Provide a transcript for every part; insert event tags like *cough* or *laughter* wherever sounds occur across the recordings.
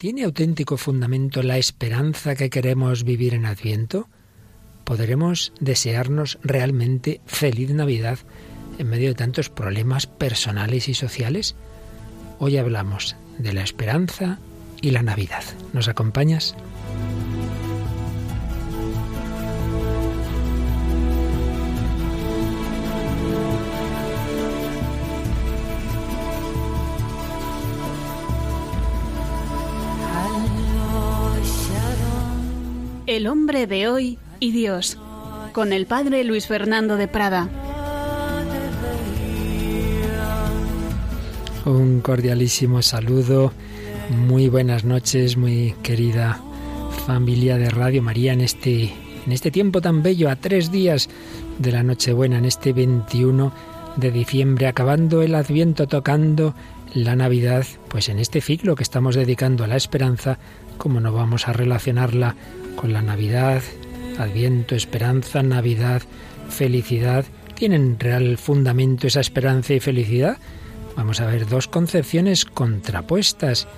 ¿Tiene auténtico fundamento la esperanza que queremos vivir en Adviento? ¿Podremos desearnos realmente feliz Navidad en medio de tantos problemas personales y sociales? Hoy hablamos de la esperanza y la Navidad. ¿Nos acompañas? El hombre de hoy y Dios, con el padre Luis Fernando de Prada. Un cordialísimo saludo, muy buenas noches, muy querida familia de Radio María en este, en este tiempo tan bello, a tres días de la Nochebuena, en este 21 de diciembre, acabando el Adviento, tocando la Navidad, pues en este ciclo que estamos dedicando a la esperanza, ¿cómo no vamos a relacionarla con la Navidad, Adviento, esperanza, Navidad, felicidad. ¿Tienen real fundamento esa esperanza y felicidad? Vamos a ver dos concepciones contrapuestas.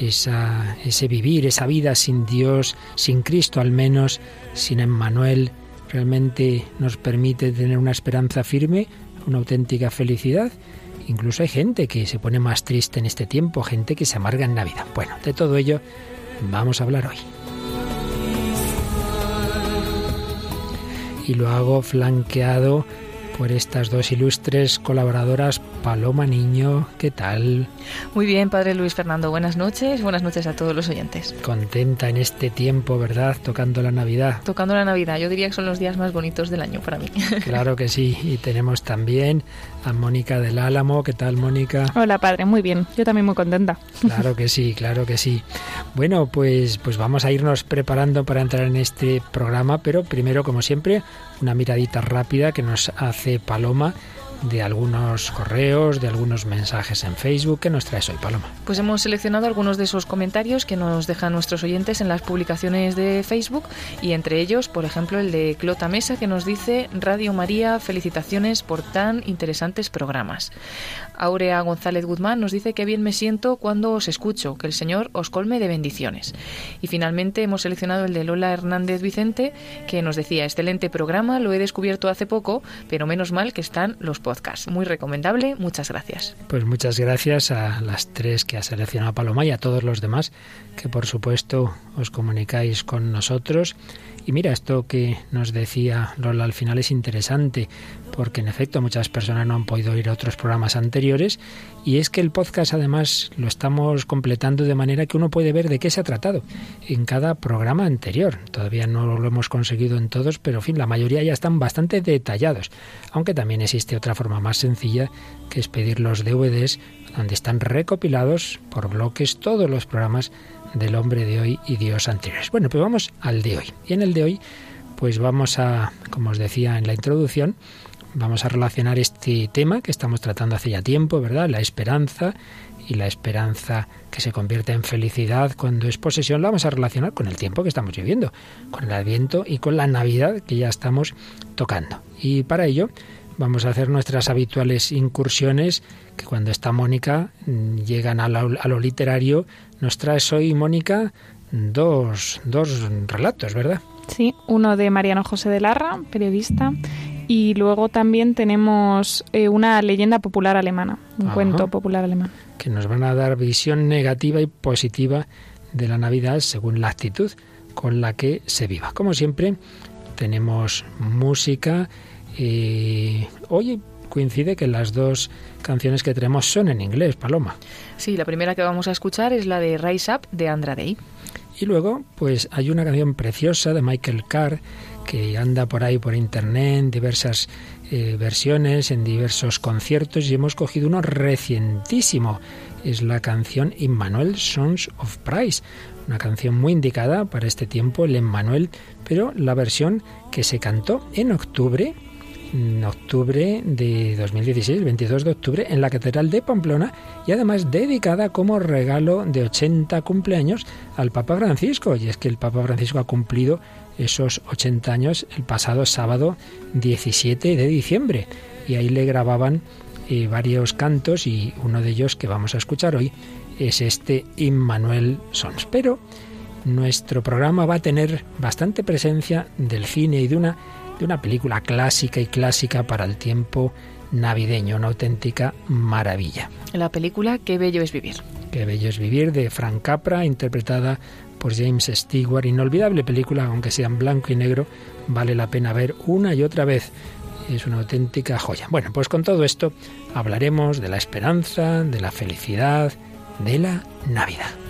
Esa, ese vivir, esa vida sin Dios, sin Cristo al menos, sin Emmanuel, realmente nos permite tener una esperanza firme, una auténtica felicidad. Incluso hay gente que se pone más triste en este tiempo, gente que se amarga en Navidad. Bueno, de todo ello vamos a hablar hoy. Y lo hago flanqueado por estas dos ilustres colaboradoras. Paloma Niño, ¿qué tal? Muy bien, Padre Luis Fernando, buenas noches, buenas noches a todos los oyentes. Contenta en este tiempo, ¿verdad? Tocando la Navidad. Tocando la Navidad, yo diría que son los días más bonitos del año para mí. *laughs* Claro que sí, y tenemos también a Mónica del Álamo, ¿qué tal Mónica? Hola Padre, muy bien, yo también muy contenta. Claro que sí, claro que sí. Bueno, pues, pues vamos a irnos preparando para entrar en este programa, pero primero, como siempre, una miradita rápida que nos hace Paloma de algunos correos, de algunos mensajes en Facebook. ¿Qué nos traes hoy, Paloma? Pues hemos seleccionado algunos de esos comentarios que nos dejan nuestros oyentes en las publicaciones de Facebook y entre ellos, por ejemplo, el de Clota Mesa que nos dice Radio María, felicitaciones por tan interesantes programas. Aurea González Guzmán nos dice que bien me siento cuando os escucho, que el Señor os colme de bendiciones. Y finalmente hemos seleccionado el de Lola Hernández Vicente, que nos decía, excelente programa, lo he descubierto hace poco, pero menos mal que están los podcasts. Muy recomendable, muchas gracias. Pues muchas gracias a las tres que ha seleccionado Paloma y a todos los demás que por supuesto os comunicáis con nosotros y mira, esto que nos decía Lola al final es interesante, porque en efecto muchas personas no han podido a otros programas anteriores, y es que el podcast además lo estamos completando de manera que uno puede ver de qué se ha tratado en cada programa anterior. Todavía no lo hemos conseguido en todos, pero en fin, la mayoría ya están bastante detallados, aunque también existe otra forma más sencilla, que es pedir los DVDs, donde están recopilados por bloques todos los programas del hombre de hoy y Dios anteriores. Bueno, pues vamos al de hoy. Y en el de hoy, pues vamos a, como os decía en la introducción, vamos a relacionar este tema que estamos tratando hace ya tiempo, ¿verdad? La esperanza y la esperanza que se convierte en felicidad cuando es posesión, la vamos a relacionar con el tiempo que estamos viviendo, con el Adviento y con la Navidad que ya estamos tocando. Y para ello vamos a hacer nuestras habituales incursiones que cuando está Mónica mm, llegan a lo, literario. Nos traes hoy, Mónica, dos, dos relatos, ¿verdad? Sí, uno de Mariano José de Larra, periodista, y luego también tenemos eh, una leyenda popular alemana, un cuento popular alemán. Que nos van a dar visión negativa y positiva de la Navidad según la actitud con la que se viva. Como siempre, tenemos música. Y oye, coincide que las dos canciones que tenemos son en inglés, Paloma. Sí, la primera que vamos a escuchar es la de Rise Up de Andra Day. Y luego, pues hay una canción preciosa de Michael Carr que anda por ahí por internet, en diversas eh, versiones, en diversos conciertos, y hemos cogido uno recientísimo. Es la canción Immanuel Sons of Price, una canción muy indicada para este tiempo, el Emmanuel, pero la versión que se cantó en octubre octubre de 2016, 22 de octubre, en la Catedral de Pamplona y además dedicada como regalo de 80 cumpleaños al Papa Francisco. Y es que el Papa Francisco ha cumplido esos 80 años el pasado sábado 17 de diciembre y ahí le grababan eh, varios cantos y uno de ellos que vamos a escuchar hoy es este Immanuel Sons. Pero nuestro programa va a tener bastante presencia del cine y de una, de una película clásica y clásica para el tiempo navideño, una auténtica maravilla. La película Qué bello es vivir. Qué bello es vivir de Frank Capra, interpretada por James Stewart. Inolvidable película, aunque sea en blanco y negro, vale la pena ver una y otra vez. Es una auténtica joya. Bueno, pues con todo esto hablaremos de la esperanza, de la felicidad, de la Navidad.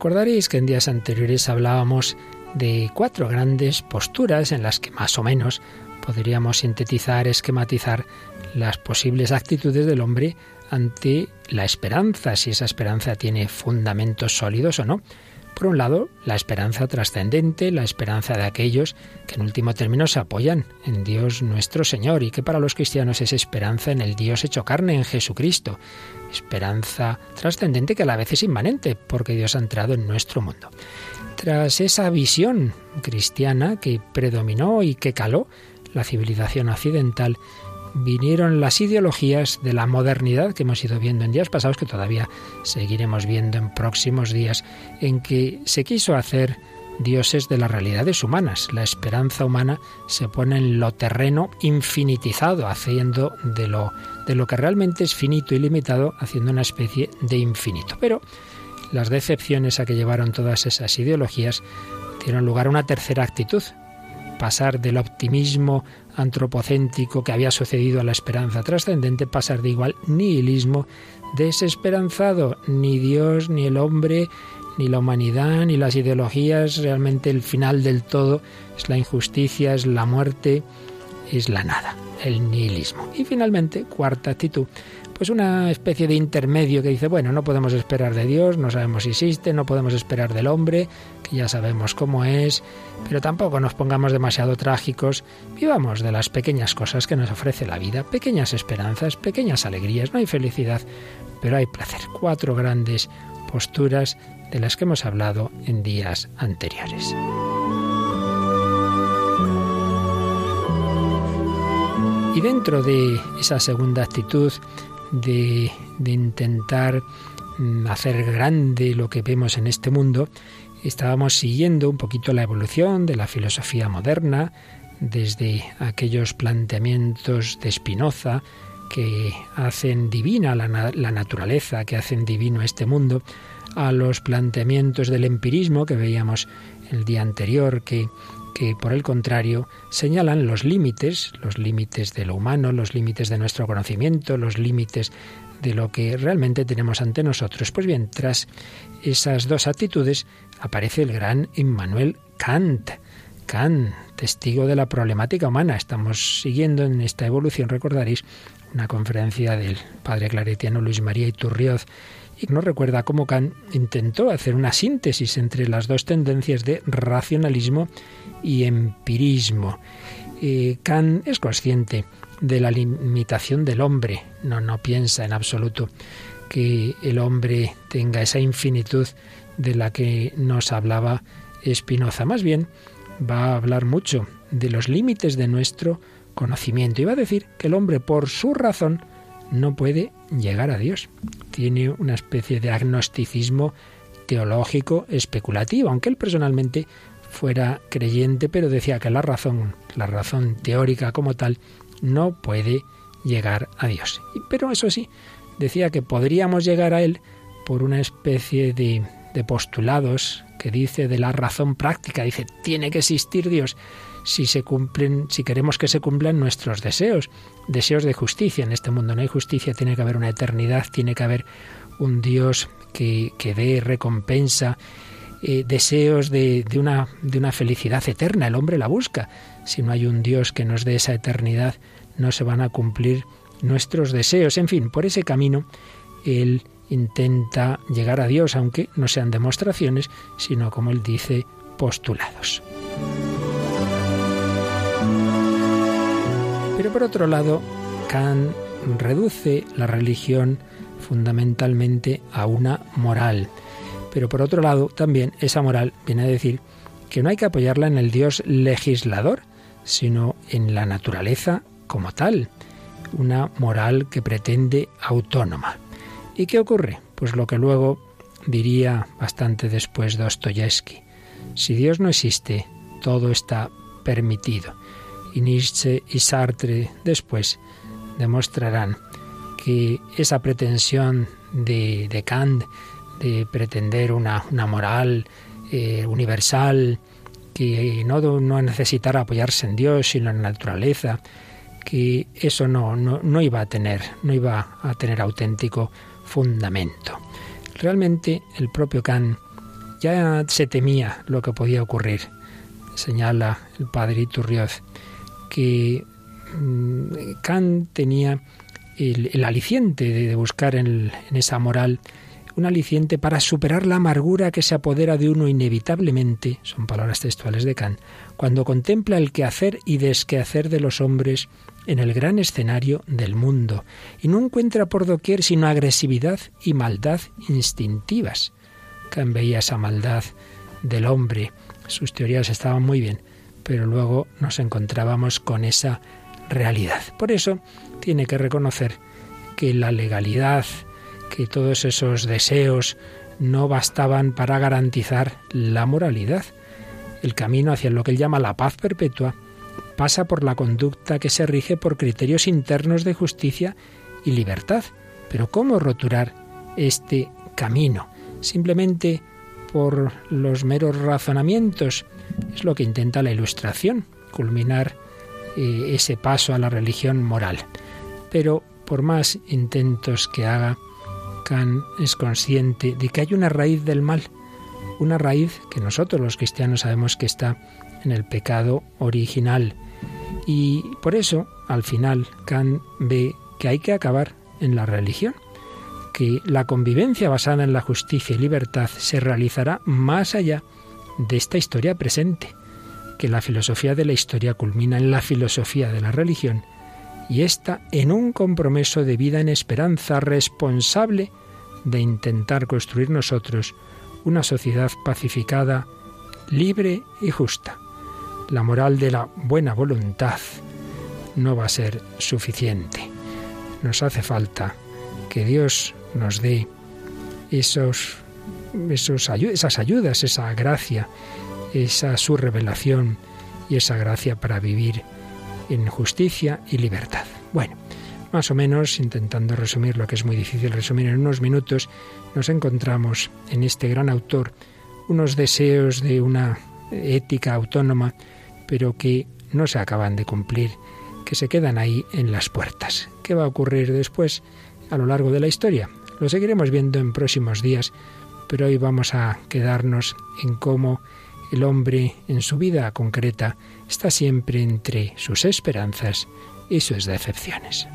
Recordaréis que en días anteriores hablábamos de cuatro grandes posturas en las que más o menos podríamos sintetizar, esquematizar las posibles actitudes del hombre ante la esperanza, si esa esperanza tiene fundamentos sólidos o no. Por un lado, la esperanza trascendente, la esperanza de aquellos que en último término se apoyan en Dios nuestro Señor y que para los cristianos es esperanza en el Dios hecho carne, en Jesucristo. Esperanza trascendente que a la vez es inmanente porque Dios ha entrado en nuestro mundo. Tras esa visión cristiana que predominó y que caló la civilización occidental, vinieron las ideologías de la modernidad que hemos ido viendo en días pasados, que todavía seguiremos viendo en próximos días, en que se quiso hacer dioses de las realidades humanas. La esperanza humana se pone en lo terreno infinitizado, haciendo de lo, de lo que realmente es finito y limitado, haciendo una especie de infinito. Pero las decepciones a que llevaron todas esas ideologías dieron lugar a una tercera actitud, pasar del optimismo antropocéntrico que había sucedido a la esperanza trascendente, pasar de igual nihilismo desesperanzado. Ni Dios, ni el hombre, ni la humanidad, ni las ideologías, realmente el final del todo es la injusticia, es la muerte, es la nada, el nihilismo. Y finalmente, cuarta actitud, pues una especie de intermedio que dice, bueno, no podemos esperar de Dios, no sabemos si existe, no podemos esperar del hombre, ya sabemos cómo es, pero tampoco nos pongamos demasiado trágicos, vivamos de las pequeñas cosas que nos ofrece la vida, pequeñas esperanzas, pequeñas alegrías, no hay felicidad, pero hay placer. Cuatro grandes posturas de las que hemos hablado en días anteriores. Y dentro de esa segunda actitud de, intentar mm, hacer grande lo que vemos en este mundo, estábamos siguiendo un poquito la evolución de la filosofía moderna, desde aquellos planteamientos de Spinoza que hacen divina la, naturaleza, que hacen divino este mundo, a los planteamientos del empirismo que veíamos el día anterior, que que por el contrario señalan los límites, los límites de lo humano, los límites de nuestro conocimiento, los límites de lo que realmente tenemos ante nosotros. Pues bien, tras esas dos actitudes aparece el gran Immanuel Kant. Kant, testigo de la problemática humana. Estamos siguiendo en esta evolución, recordaréis, una conferencia del padre claretiano Luis María Iturrioz y nos recuerda cómo Kant intentó hacer una síntesis entre las dos tendencias de racionalismo y empirismo. Eh, Kant es consciente de la limitación del hombre, no, no piensa en absoluto que el hombre tenga esa infinitud de la que nos hablaba Spinoza. Más bien, va a hablar mucho de los límites de nuestro conocimiento y va a decir que el hombre, por su razón, no puede llegar a Dios. Tiene una especie de agnosticismo teológico especulativo, aunque él personalmente fuera creyente, pero decía que la razón, la razón teórica como tal, no puede llegar a Dios. Pero eso sí, decía que podríamos llegar a Él por una especie de, de postulados que dice de la razón práctica, dice, tiene que existir Dios si se cumplen, si queremos que se cumplan nuestros deseos, deseos de justicia. En este mundo no hay justicia, tiene que haber una eternidad, tiene que haber un Dios que, que dé recompensa, eh, deseos de, de, una, de una felicidad eterna. El hombre la busca. Si no hay un Dios que nos dé esa eternidad, no se van a cumplir nuestros deseos. En fin, por ese camino, él intenta llegar a Dios, aunque no sean demostraciones, sino, como él dice, postulados. Pero por otro lado, Kant reduce la religión fundamentalmente a una moral. Pero por otro lado, también esa moral viene a decir que no hay que apoyarla en el Dios legislador, sino en la naturaleza como tal, una moral que pretende autónoma. ¿Y qué ocurre? Pues lo que luego diría bastante después Dostoyevsky. Si Dios no existe, todo está permitido. Y Nietzsche y Sartre después demostrarán que esa pretensión de, Kant de pretender una, moral eh, universal que no, no necesitara apoyarse en Dios, sino en la naturaleza, que eso no, no, no iba a tener, no iba a tener auténtico fundamento. Realmente el propio Kant ya se temía lo que podía ocurrir. Señala el padre Iturrioz que mm, Kant tenía el, aliciente de, buscar en, en esa moral un aliciente para superar la amargura que se apodera de uno inevitablemente, son palabras textuales de Kant, cuando contempla el quehacer y desquehacer de los hombres en el gran escenario del mundo, y no encuentra por doquier sino agresividad y maldad instintivas. Kant veía esa maldad del hombre, sus teorías estaban muy bien, pero luego nos encontrábamos con esa realidad. Por eso tiene que reconocer que la legalidad, que todos esos deseos no bastaban para garantizar la moralidad. El camino hacia lo que él llama la paz perpetua pasa por la conducta que se rige por criterios internos de justicia y libertad. Pero ¿cómo roturar este camino? Simplemente por los meros razonamientos. Es lo que intenta la ilustración, culminar eh, ese paso a la religión moral. Pero por más intentos que haga, Kant es consciente de que hay una raíz del mal, una raíz que nosotros los cristianos sabemos que está en el pecado original. Y por eso, al final, Kant ve que hay que acabar en la religión, que la convivencia basada en la justicia y libertad se realizará más allá de esta historia presente, que la filosofía de la historia culmina en la filosofía de la religión y esta en un compromiso de vida en esperanza responsable de intentar construir nosotros una sociedad pacificada, libre y justa. La moral de la buena voluntad no va a ser suficiente. Nos hace falta que Dios nos dé esos, esos, esas ayudas, esa gracia, esa su revelación y esa gracia para vivir en justicia y libertad. Bueno, más o menos, intentando resumir lo que es muy difícil resumir en unos minutos, nos encontramos en este gran autor unos deseos de una ética autónoma, pero que no se acaban de cumplir, que se quedan ahí en las puertas. ¿Qué va a ocurrir después a lo largo de la historia? Lo seguiremos viendo en próximos días, pero hoy vamos a quedarnos en cómo el hombre en su vida concreta está siempre entre sus esperanzas y sus decepciones.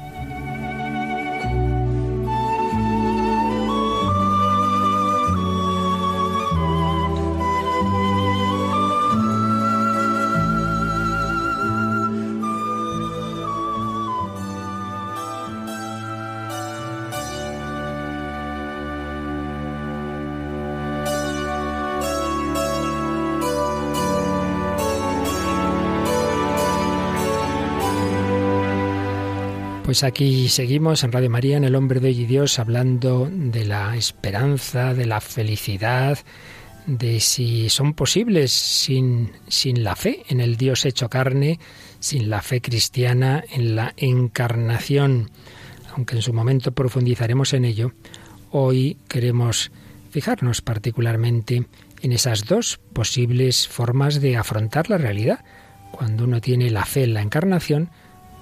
Pues aquí seguimos en Radio María, en El Hombre de Hoy y Dios, hablando de la esperanza, de la felicidad, de si son posibles sin, sin la fe en el Dios hecho carne, sin la fe cristiana en la encarnación. Aunque en su momento profundizaremos en ello, hoy queremos fijarnos particularmente en esas dos posibles formas de afrontar la realidad. Cuando uno tiene la fe en la encarnación,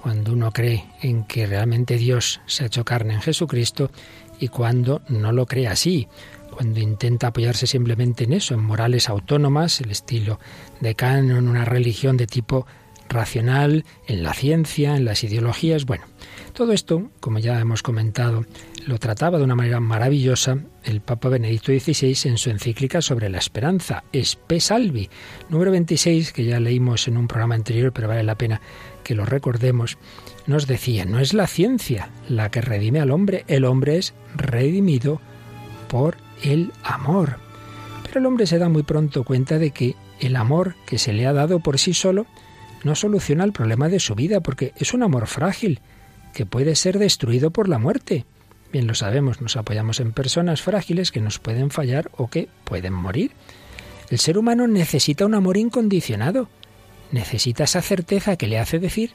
cuando uno cree en que realmente Dios se ha hecho carne en Jesucristo y cuando no lo cree así, cuando intenta apoyarse simplemente en eso, en morales autónomas, el estilo de Kant, en una religión de tipo racional, en la ciencia, en las ideologías. Bueno, todo esto, como ya hemos comentado, lo trataba de una manera maravillosa el Papa Benedicto XVI en su encíclica sobre la esperanza, Espe Salvi, número 26, que ya leímos en un programa anterior, pero vale la pena que lo recordemos, nos decía, no es la ciencia la que redime al hombre, el hombre es redimido por el amor. Pero el hombre se da muy pronto cuenta de que el amor que se le ha dado por sí solo no soluciona el problema de su vida, porque es un amor frágil, que puede ser destruido por la muerte. Bien lo sabemos, nos apoyamos en personas frágiles que nos pueden fallar o que pueden morir. El ser humano necesita un amor incondicionado, necesita esa certeza que le hace decir,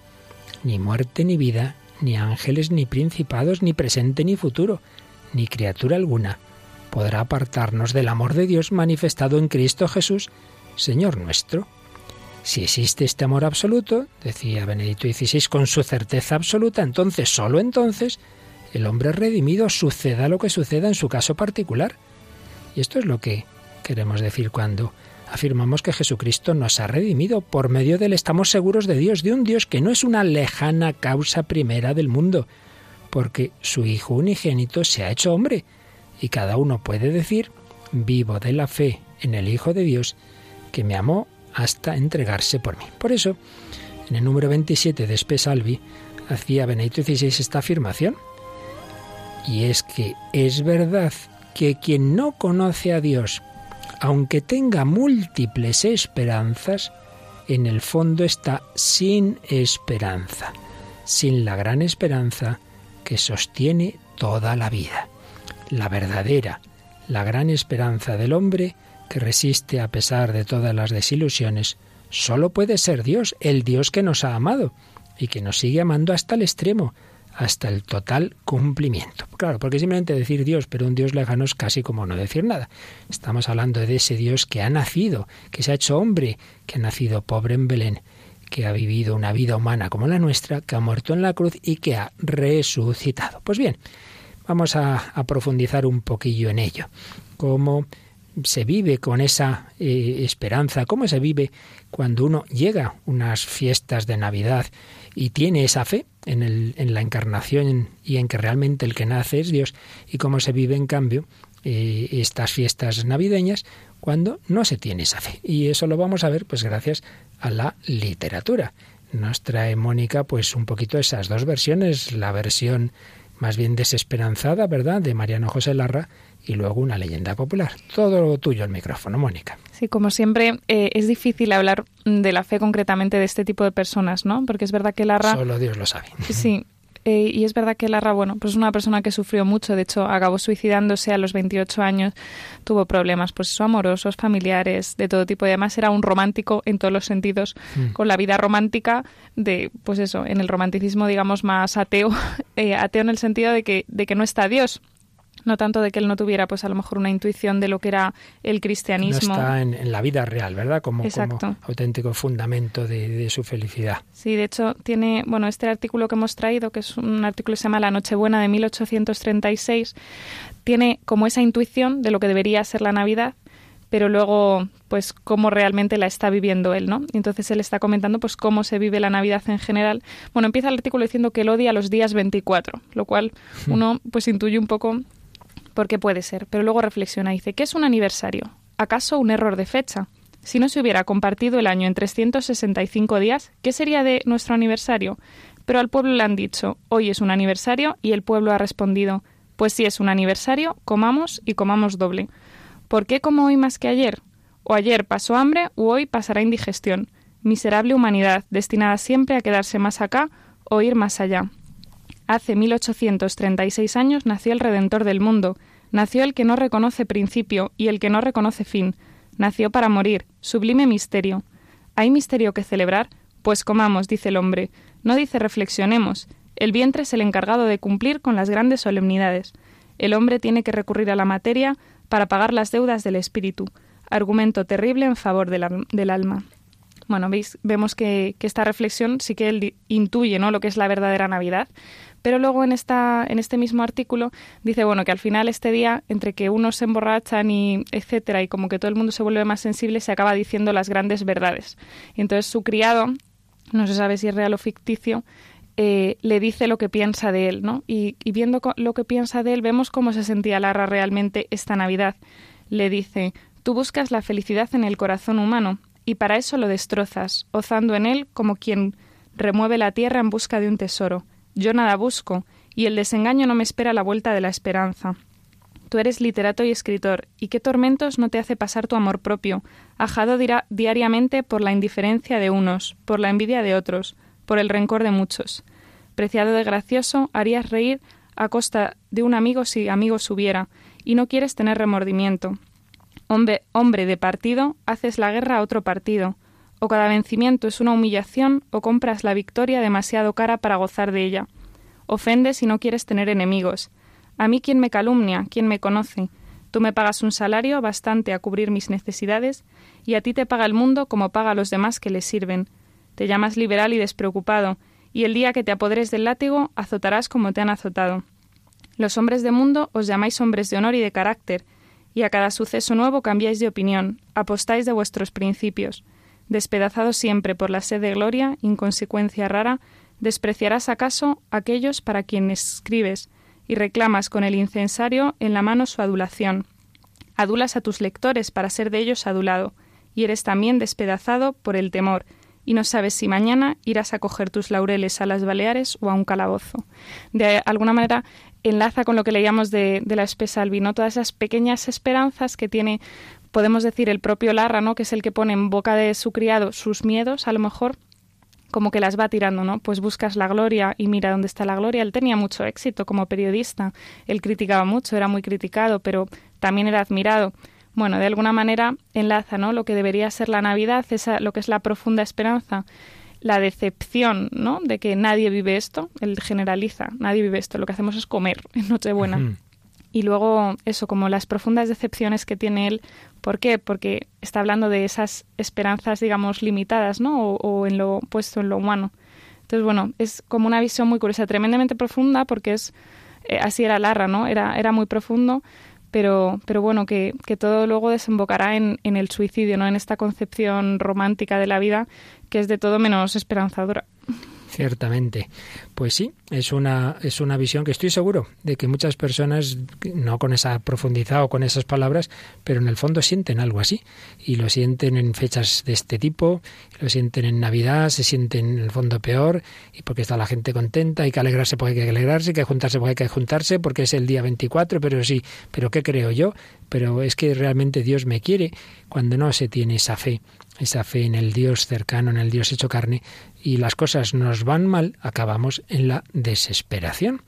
ni muerte ni vida, ni ángeles ni principados, ni presente ni futuro, ni criatura alguna podrá apartarnos del amor de Dios manifestado en Cristo Jesús, Señor nuestro. Si existe este amor absoluto, decía Benedicto XVI con su certeza absoluta, entonces, solo entonces, el hombre redimido suceda lo que suceda en su caso particular. Y esto es lo que queremos decir cuando afirmamos que Jesucristo nos ha redimido. Por medio de él estamos seguros de Dios, de un Dios que no es una lejana causa primera del mundo, porque su Hijo unigénito se ha hecho hombre, y cada uno puede decir, vivo de la fe en el Hijo de Dios, que me amó hasta entregarse por mí. Por eso, en el número 27 de Espesalvi, hacía Benedicto XVI esta afirmación, y es que es verdad que quien no conoce a Dios, aunque tenga múltiples esperanzas, en el fondo está sin esperanza, sin la gran esperanza que sostiene toda la vida. La verdadera, la gran esperanza del hombre que resiste a pesar de todas las desilusiones, solo puede ser Dios, el Dios que nos ha amado y que nos sigue amando hasta el extremo, hasta el total cumplimiento. Claro, porque simplemente decir Dios, pero un Dios lejano es casi como no decir nada. Estamos hablando de ese Dios que ha nacido, que se ha hecho hombre, que ha nacido pobre en Belén, que ha vivido una vida humana como la nuestra, que ha muerto en la cruz y que ha resucitado. Pues bien, vamos a, profundizar un poquillo en ello. Cómo se vive con esa eh, esperanza, cómo se vive cuando uno llega unas fiestas de Navidad y tiene esa fe en, el, en la encarnación y en que realmente el que nace es Dios y cómo se vive en cambio eh, estas fiestas navideñas cuando no se tiene esa fe. Y eso lo vamos a ver pues gracias a la literatura. Nos trae Mónica pues un poquito esas dos versiones, la versión más bien desesperanzada, ¿verdad?, de Mariano José Larra y luego una leyenda popular. Todo tuyo el micrófono, Mónica. Sí, como siempre, eh, es difícil hablar de la fe concretamente de este tipo de personas, ¿no? Porque es verdad que Larra... Solo Dios lo sabe. Sí, eh, y es verdad que Larra, bueno, pues es una persona que sufrió mucho, de hecho acabó suicidándose a los 28 años, tuvo problemas pues amorosos, familiares, de todo tipo y además era un romántico en todos los sentidos, mm. con la vida romántica de, pues eso, en el romanticismo digamos más ateo, *laughs* eh, ateo en el sentido de que, de que no está Dios, no tanto de que él no tuviera pues a lo mejor una intuición de lo que era el cristianismo. No está en, la vida real, ¿verdad? Como, auténtico fundamento de, su felicidad. Sí, de hecho tiene, bueno, este artículo que hemos traído, que es un artículo que se llama La Nochebuena de 1836, tiene como esa intuición de lo que debería ser la Navidad, pero luego pues cómo realmente la está viviendo él, ¿no? Y entonces él está comentando pues cómo se vive la Navidad en general. Bueno, empieza el artículo diciendo que él odia los días 24, lo cual hmm. uno pues intuye un poco porque puede ser, pero luego reflexiona y dice, ¿qué es un aniversario? ¿Acaso un error de fecha? Si no se hubiera compartido el año en 365 días, ¿qué sería de nuestro aniversario? Pero al pueblo le han dicho, hoy es un aniversario, y el pueblo ha respondido, pues si es un aniversario, comamos y comamos doble. ¿Por qué como hoy más que ayer? O ayer pasó hambre, o hoy pasará indigestión. Miserable humanidad, destinada siempre a quedarse más acá o ir más allá. Hace 1836 años nació el Redentor del mundo, nació el que no reconoce principio y el que no reconoce fin, nació para morir, sublime misterio. ¿Hay misterio que celebrar? Pues comamos, dice el hombre, no dice reflexionemos. El vientre es el encargado de cumplir con las grandes solemnidades. El hombre tiene que recurrir a la materia para pagar las deudas del espíritu, argumento terrible en favor del, alma. Bueno, veis, vemos que, que, esta reflexión sí que él intuye ¿no? lo que es la verdadera Navidad, pero luego en, esta, en este mismo artículo dice, bueno, que al final este día, entre que unos se emborrachan y etcétera, y como que todo el mundo se vuelve más sensible, se acaba diciendo las grandes verdades. Y entonces su criado, no se sabe si es real o ficticio, eh, le dice lo que piensa de él, ¿no? Y, y viendo lo que piensa de él, vemos cómo se sentía Lara realmente esta Navidad. Le dice, tú buscas la felicidad en el corazón humano, y para eso lo destrozas, ozando en él como quien remueve la tierra en busca de un tesoro. Yo nada busco, y el desengaño no me espera la vuelta de la esperanza. Tú eres literato y escritor, y qué tormentos no te hace pasar tu amor propio, ajado diariamente por la indiferencia de unos, por la envidia de otros, por el rencor de muchos. Preciado de gracioso, harías reír a costa de un amigo si amigos hubiera, y no quieres tener remordimiento. Hombre, hombre de partido, haces la guerra a otro partido. O cada vencimiento es una humillación, o compras la victoria demasiado cara para gozar de ella. Ofendes y no quieres tener enemigos. A mí quien me calumnia, quien me conoce. Tú me pagas un salario bastante a cubrir mis necesidades, y a ti te paga el mundo como paga a los demás que le sirven. Te llamas liberal y despreocupado, y el día que te apoderes del látigo azotarás como te han azotado. Los hombres de mundo os llamáis hombres de honor y de carácter, y a cada suceso nuevo cambiáis de opinión, apostáis de vuestros principios. Despedazados siempre por la sed de gloria, inconsecuencia rara, despreciarás acaso aquellos para quienes escribes, y reclamas con el incensario en la mano su adulación. Adulas a tus lectores para ser de ellos adulado, y eres también despedazado por el temor, y no sabes si mañana irás a coger tus laureles a las Baleares o a un calabozo. De alguna manera enlaza con lo que leíamos de, de la espesa albino, todas esas pequeñas esperanzas que tiene, podemos decir, el propio Larra, ¿no? que es el que pone en boca de su criado sus miedos, a lo mejor, como que las va tirando, ¿no? Pues buscas la gloria y mira dónde está la gloria. Él tenía mucho éxito como periodista, él criticaba mucho, era muy criticado, pero también era admirado. Bueno, de alguna manera enlaza, ¿no? Lo que debería ser la Navidad, esa, lo que es la profunda esperanza, la decepción, ¿no? De que nadie vive esto, él generaliza, nadie vive esto, lo que hacemos es comer en Nochebuena. Y luego eso, como las profundas decepciones que tiene él ¿Por qué? Porque está hablando de esas esperanzas, digamos, limitadas, ¿no? O, en lo puesto en lo humano. Entonces, bueno, es como una visión muy curiosa, tremendamente profunda, porque es eh, así era Larra, ¿no? Era, era muy profundo, pero, pero bueno, que, que todo luego desembocará en, en el suicidio, ¿no? En esta concepción romántica de la vida que es de todo menos esperanzadora. Ciertamente. Pues sí, es una, es una visión que estoy seguro de que muchas personas, no con esa profundidad o con esas palabras, pero en el fondo sienten algo así. Y lo sienten en fechas de este tipo, lo sienten en Navidad, se sienten en el fondo peor, y porque está la gente contenta, hay que alegrarse porque hay que alegrarse, hay que juntarse porque hay que juntarse, porque es el día 24, pero sí, pero ¿qué creo yo? Pero es que realmente Dios me quiere cuando no se tiene esa fe esa fe en el Dios cercano, en el Dios hecho carne, y las cosas nos van mal, acabamos en la desesperación.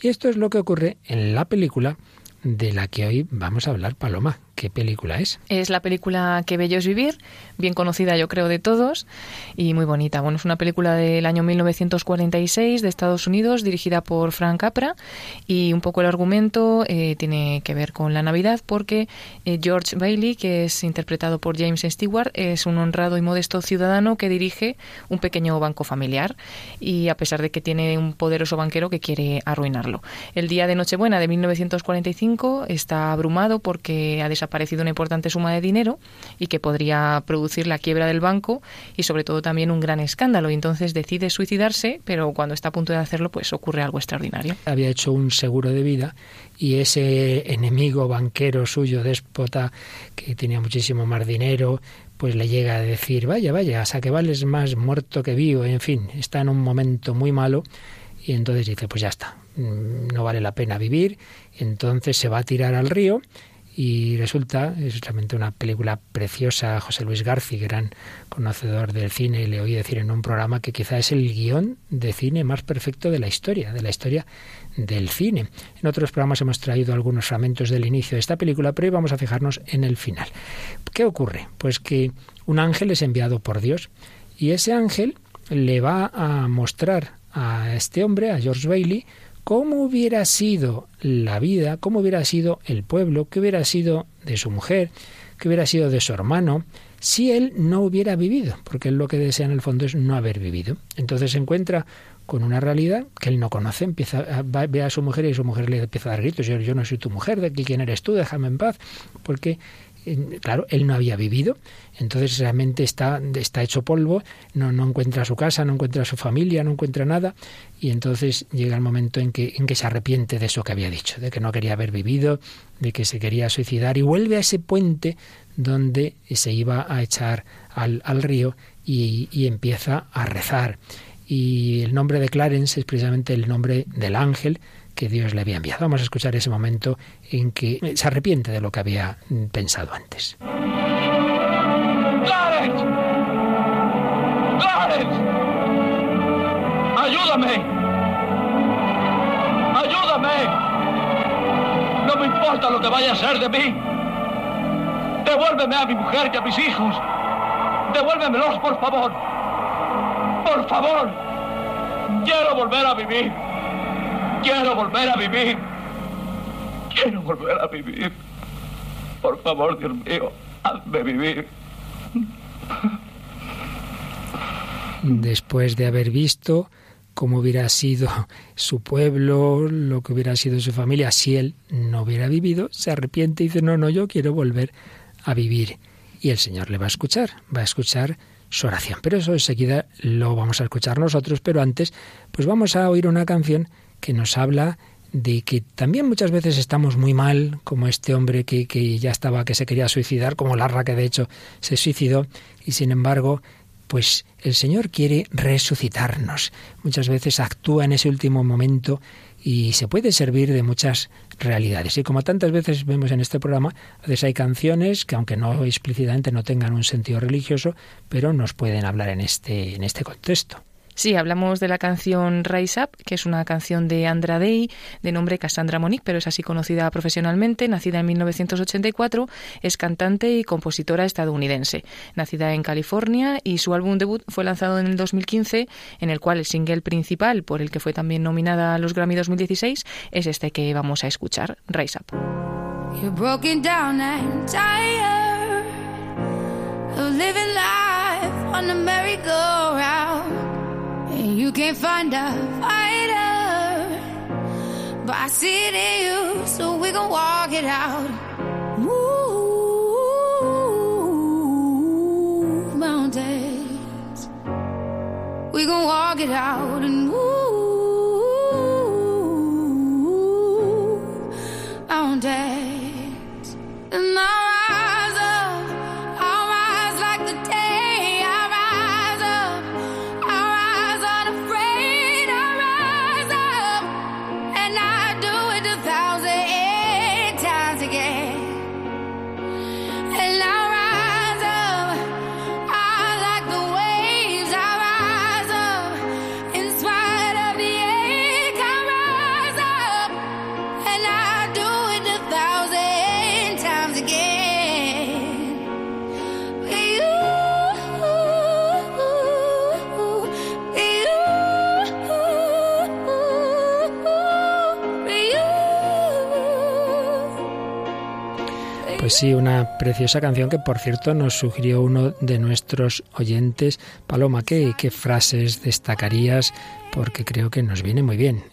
Y esto es lo que ocurre en la película de la que hoy vamos a hablar, Paloma. ¿Qué película es? Es la película Qué bello es vivir, bien conocida yo creo de todos y muy bonita. Bueno, es una película del año 1946 de Estados Unidos dirigida por Frank Capra y un poco el argumento eh, tiene que ver con la Navidad porque eh, George Bailey, que es interpretado por James Stewart, es un honrado y modesto ciudadano que dirige un pequeño banco familiar y a pesar de que tiene un poderoso banquero que quiere arruinarlo. El día de Nochebuena de 1945 está abrumado porque ha desaparecido aparecido una importante suma de dinero y que podría producir la quiebra del banco y sobre todo también un gran escándalo. Y entonces decide suicidarse, pero cuando está a punto de hacerlo, pues ocurre algo extraordinario. Había hecho un seguro de vida y ese enemigo banquero suyo, déspota, que tenía muchísimo más dinero, pues le llega a decir, vaya, vaya, a que vales más muerto que vivo, en fin, está en un momento muy malo y entonces dice, pues ya está, mm, no vale la pena vivir, entonces se va a tirar al río y resulta, es realmente una película preciosa, José Luis García, gran conocedor del cine, le oí decir en un programa que quizá es el guion de cine más perfecto de la historia, de la historia del cine. En otros programas hemos traído algunos fragmentos del inicio de esta película, pero hoy vamos a fijarnos en el final. ¿Qué ocurre? Pues que un ángel es enviado por Dios y ese ángel le va a mostrar a este hombre, a George Bailey, cómo hubiera sido la vida, cómo hubiera sido el pueblo, qué hubiera sido de su mujer, qué hubiera sido de su hermano, si él no hubiera vivido, porque él lo que desea en el fondo es no haber vivido. Entonces se encuentra con una realidad que él no conoce, empieza a, ve a su mujer y su mujer le empieza a dar gritos, yo, yo no soy tu mujer, de quién eres tú, déjame en paz, porque claro, él no había vivido, entonces realmente está, está hecho polvo, no, no encuentra su casa, no encuentra su familia, no encuentra nada, y entonces llega el momento en que, en que se arrepiente de eso que había dicho, de que no quería haber vivido, de que se quería suicidar, y vuelve a ese puente donde se iba a echar al, al río y, y empieza a rezar. Y el nombre de Clarence es precisamente el nombre del ángel que Dios le había enviado. Vamos a escuchar ese momento en que se arrepiente de lo que había pensado antes. ¡Clarence! ¡Clarence! ¡Ayúdame! ¡Ayúdame! No me importa lo que vaya a ser de mí. Devuélveme a mi mujer y a mis hijos. Devuélvemelos, por favor. Por favor. Quiero volver a vivir. Quiero volver a vivir. Quiero volver a vivir. Por favor, Dios mío, hazme vivir. Después de haber visto cómo hubiera sido su pueblo, lo que hubiera sido su familia, si él no hubiera vivido, se arrepiente y dice, no, no, yo quiero volver a vivir. Y el Señor le va a escuchar, va a escuchar su oración. Pero eso enseguida lo vamos a escuchar nosotros, pero antes, pues vamos a oír una canción que nos habla de que también muchas veces estamos muy mal, como este hombre que, que ya estaba, que se quería suicidar, como Larra que de hecho se suicidó, y sin embargo, pues el Señor quiere resucitarnos. Muchas veces actúa en ese último momento y se puede servir de muchas realidades. Y como tantas veces vemos en este programa, a veces hay canciones que aunque no explícitamente no tengan un sentido religioso, pero nos pueden hablar en este, en este contexto. Sí, hablamos de la canción Rise Up, que es una canción de Andra Day, de nombre Cassandra Monique, pero es así conocida profesionalmente, nacida en 1984, es cantante y compositora estadounidense, nacida en California y su álbum debut fue lanzado en el 2015, en el cual el single principal, por el que fue también nominada a los Grammy 2016, es este que vamos a escuchar, Rise Up. You can't find a fighter, but I see it in you, so we gon' walk it out. Move mountains, we gon' walk it out and move mountains. And I Pues sí, una preciosa canción que por cierto nos sugirió uno de nuestros oyentes. Paloma, ¿qué, qué frases destacarías? Porque creo que nos viene muy bien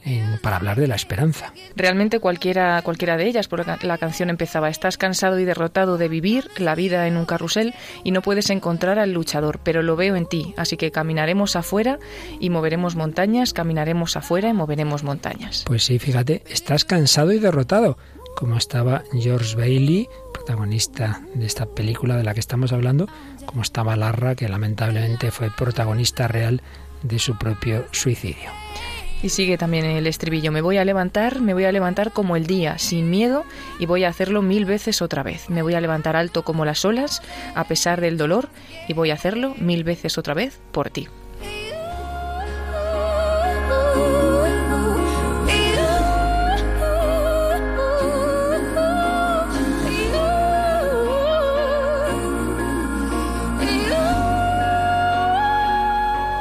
para hablar de la esperanza. Realmente cualquiera, cualquiera de ellas, porque la canción empezaba, estás cansado y derrotado de vivir la vida en un carrusel y no puedes encontrar al luchador, pero lo veo en ti, así que caminaremos afuera y moveremos montañas, caminaremos afuera y moveremos montañas. Pues sí, fíjate, estás cansado y derrotado como estaba George Bailey, protagonista de esta película de la que estamos hablando, como estaba Larra, que lamentablemente fue protagonista real de su propio suicidio. Y sigue también el estribillo, me voy a levantar, me voy a levantar como el día, sin miedo, y voy a hacerlo mil veces otra vez. Me voy a levantar alto como las olas, a pesar del dolor, y voy a hacerlo mil veces otra vez por ti.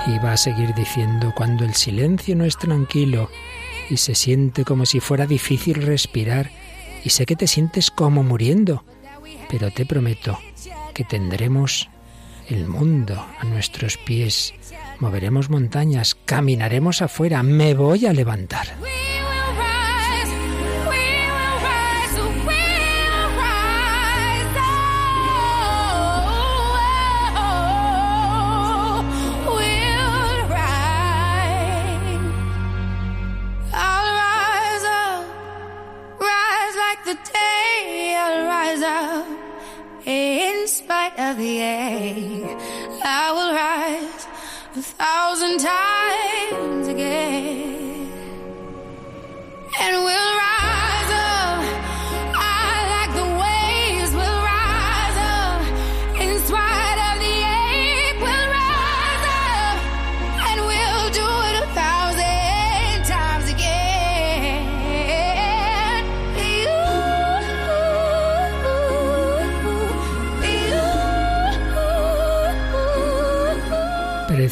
Y va a seguir diciendo, cuando el silencio no es tranquilo y se siente como si fuera difícil respirar, y sé que te sientes como muriendo, pero te prometo que tendremos el mundo a nuestros pies, moveremos montañas, caminaremos afuera, me voy a levantar. of the ache. I will rise a thousand times again, and we'll. Rise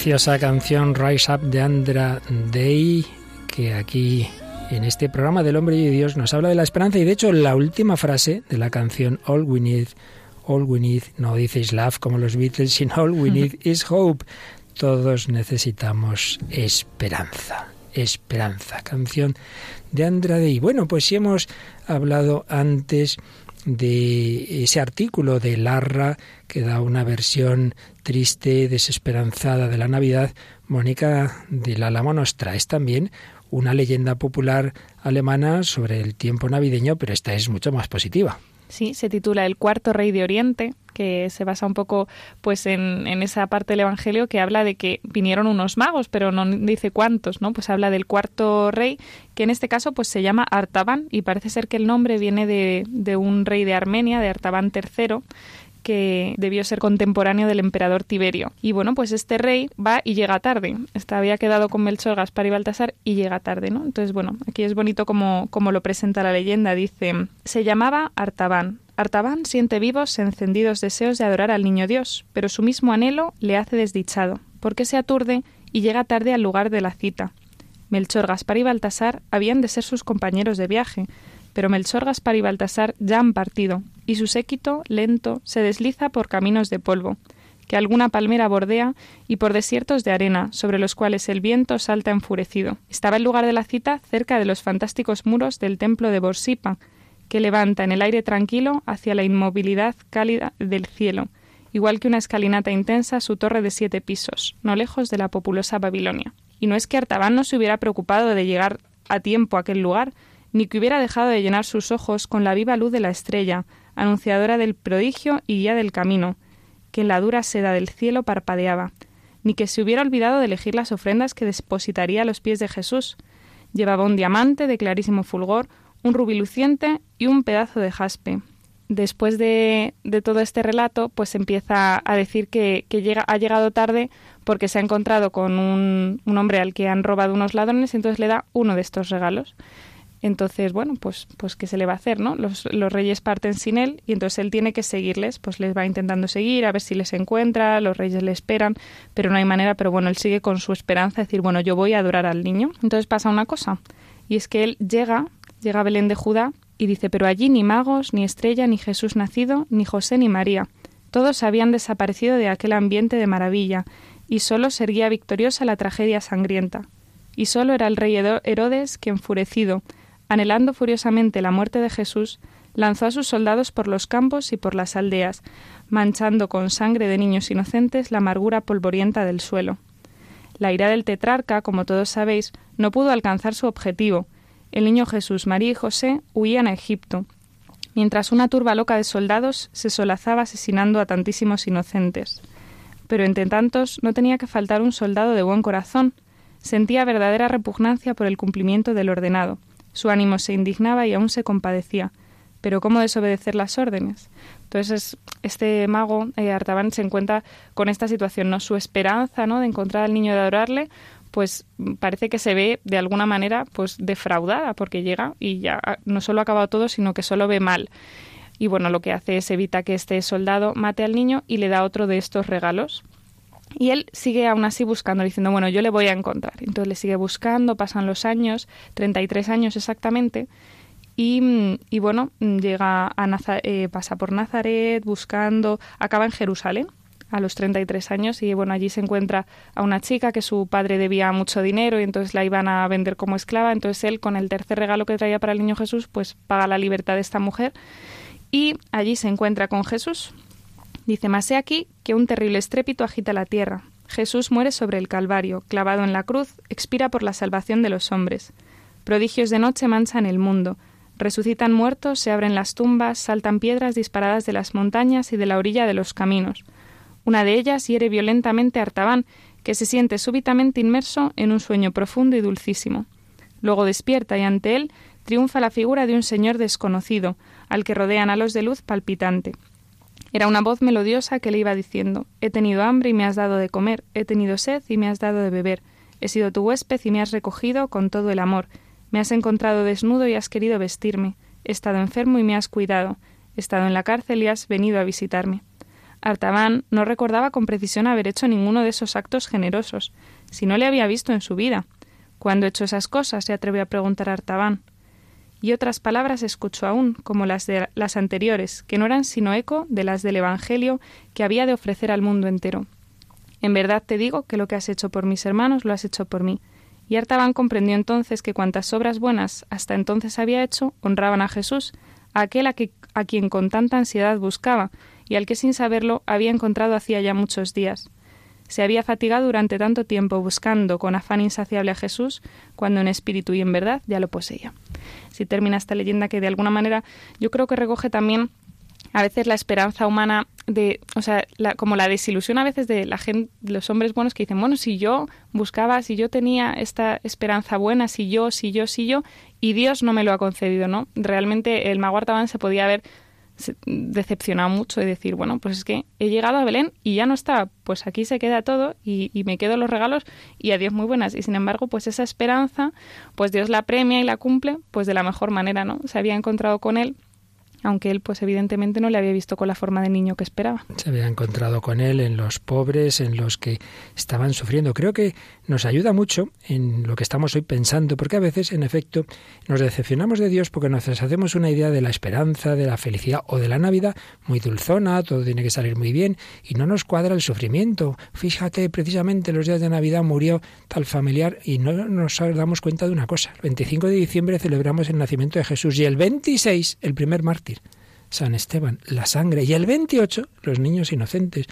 Preciosa canción Rise Up de Andra Day, que aquí en este programa del hombre y Dios nos habla de la esperanza y de hecho la última frase de la canción All We Need, All We Need, no dice love como los Beatles, sino All We Need *laughs* is Hope. Todos necesitamos esperanza, esperanza. Canción de Andra Day. Bueno, pues si hemos hablado antes de ese artículo de Larra que da una versión triste, desesperanzada de la Navidad, Mónica del Álamo nos traes también una leyenda popular alemana sobre el tiempo navideño, pero esta es mucho más positiva. Sí, se titula El cuarto rey de Oriente, que se basa un poco pues en, en, esa parte del Evangelio que habla de que vinieron unos magos, pero no dice cuántos, ¿no? Pues habla del cuarto rey, que en este caso pues se llama Artaban, y parece ser que el nombre viene de, de un rey de Armenia, de Artaban III, que debió ser contemporáneo del emperador Tiberio. Y bueno, pues este rey va y llega tarde. Este había quedado con Melchor, Gaspar y Baltasar y llega tarde, ¿no? Entonces, bueno, aquí es bonito como, como lo presenta la leyenda. Dice, se llamaba Artaban. Artaban siente vivos encendidos deseos de adorar al niño Dios, pero su mismo anhelo le hace desdichado, porque se aturde y llega tarde al lugar de la cita. Melchor, Gaspar y Baltasar habían de ser sus compañeros de viaje, pero Melchor, Gaspar y Baltasar ya han partido, y su séquito, lento, se desliza por caminos de polvo, que alguna palmera bordea, y por desiertos de arena, sobre los cuales el viento salta enfurecido. Estaba el lugar de la cita cerca de los fantásticos muros del templo de Borsipa, que levanta en el aire tranquilo hacia la inmovilidad cálida del cielo, igual que una escalinata intensa su torre de siete pisos, no lejos de la populosa Babilonia. Y no es que Artaban no se hubiera preocupado de llegar a tiempo a aquel lugar, ni que hubiera dejado de llenar sus ojos con la viva luz de la estrella, anunciadora del prodigio y guía del camino, que en la dura seda del cielo parpadeaba, ni que se hubiera olvidado de elegir las ofrendas que depositaría a los pies de Jesús. Llevaba un diamante de clarísimo fulgor, un rubí luciente y un pedazo de jaspe. Después de, de todo este relato, pues empieza a decir que, que llega, ha llegado tarde porque se ha encontrado con un, un hombre al que han robado unos ladrones entonces le da uno de estos regalos. Entonces, bueno, pues, pues ¿qué se le va a hacer, no? Los, los, reyes parten sin él y entonces él tiene que seguirles, pues les va intentando seguir, a ver si les encuentra, los reyes le esperan, pero no hay manera, pero bueno, él sigue con su esperanza, decir, bueno, yo voy a adorar al niño. Entonces pasa una cosa, y es que él llega, llega a Belén de Judá y dice, pero allí ni magos, ni estrella, ni Jesús nacido, ni José, ni María. Todos habían desaparecido de aquel ambiente de maravilla, y solo seguía victoriosa la tragedia sangrienta. Y solo era el rey Herodes que, enfurecido, anhelando furiosamente la muerte de Jesús, lanzó a sus soldados por los campos y por las aldeas, manchando con sangre de niños inocentes la amargura polvorienta del suelo. La ira del tetrarca, como todos sabéis, no pudo alcanzar su objetivo. El niño Jesús, María y José huían a Egipto, mientras una turba loca de soldados se solazaba asesinando a tantísimos inocentes. Pero entre tantos no tenía que faltar un soldado de buen corazón. Sentía verdadera repugnancia por el cumplimiento del ordenado. Su ánimo se indignaba y aún se compadecía. Pero ¿cómo desobedecer las órdenes? Entonces este mago eh, Artaban se encuentra con esta situación, ¿no? Su esperanza, ¿no? De encontrar al niño de adorarle, pues parece que se ve de alguna manera pues defraudada porque llega y ya no solo ha acabado todo, sino que solo ve mal. Y bueno, lo que hace es evita que este soldado mate al niño y le da otro de estos regalos. Y él sigue aún así buscando, diciendo, bueno, yo le voy a encontrar. Entonces le sigue buscando, pasan los años, 33 años exactamente, y, bueno, llega a Nazar eh, pasa por Nazaret buscando, acaba en Jerusalén a los 33 años y bueno, allí se encuentra a una chica que su padre debía mucho dinero y entonces la iban a vender como esclava, entonces él con el tercer regalo que traía para el niño Jesús, pues paga la libertad de esta mujer y allí se encuentra con Jesús, Dice, mas he aquí que un terrible estrépito agita la tierra. Jesús muere sobre el Calvario, clavado en la cruz, expira por la salvación de los hombres. Prodigios de noche manchan el mundo. Resucitan muertos, se abren las tumbas, saltan piedras disparadas de las montañas y de la orilla de los caminos. Una de ellas hiere violentamente a Artaban, que se siente súbitamente inmerso en un sueño profundo y dulcísimo. Luego despierta y ante él triunfa la figura de un señor desconocido, al que rodean halos de luz palpitante. Era una voz melodiosa que le iba diciendo He tenido hambre y me has dado de comer, he tenido sed y me has dado de beber, he sido tu huésped y me has recogido con todo el amor, me has encontrado desnudo y has querido vestirme, he estado enfermo y me has cuidado, he estado en la cárcel y has venido a visitarme. Artaban no recordaba con precisión haber hecho ninguno de esos actos generosos, si no le había visto en su vida. ¿Cuándo he hecho esas cosas? se atrevió a preguntar Artaban. Y otras palabras escuchó aún, como las de las anteriores, que no eran sino eco de las del Evangelio que había de ofrecer al mundo entero. En verdad te digo que lo que has hecho por mis hermanos lo has hecho por mí. Y Artaban comprendió entonces que cuantas obras buenas hasta entonces había hecho honraban a Jesús, a aquel a, que, a quien con tanta ansiedad buscaba, y al que sin saberlo había encontrado hacía ya muchos días. Se había fatigado durante tanto tiempo buscando con afán insaciable a Jesús, cuando en espíritu y en verdad ya lo poseía. Si termina esta leyenda que de alguna manera yo creo que recoge también a veces la esperanza humana de, o sea, como la desilusión a veces de la gente, los hombres buenos que dicen, bueno, si yo buscaba, si yo tenía esta esperanza buena, si yo, si yo, si yo, y Dios no me lo ha concedido, ¿no? Realmente el mago se podía haber decepcionado mucho y decir, bueno, pues es que he llegado a Belén y ya no está, pues aquí se queda todo y, y, me quedo los regalos y adiós muy buenas. Y sin embargo, pues esa esperanza, pues Dios la premia y la cumple, pues de la mejor manera, ¿no? Se había encontrado con él aunque él pues evidentemente no le había visto con la forma de niño que esperaba. Se había encontrado con él en los pobres, en los que estaban sufriendo. Creo que nos ayuda mucho en lo que estamos hoy pensando, porque a veces, en efecto, nos decepcionamos de Dios porque nos hacemos una idea de la esperanza, de la felicidad o de la Navidad muy dulzona, todo tiene que salir muy bien y no nos cuadra el sufrimiento. Fíjate, precisamente los días de Navidad murió tal familiar y no nos damos cuenta de una cosa. El 25 de diciembre celebramos el nacimiento de Jesús y el 26, el primer mártir, San Esteban, la sangre, y el 28, los niños inocentes.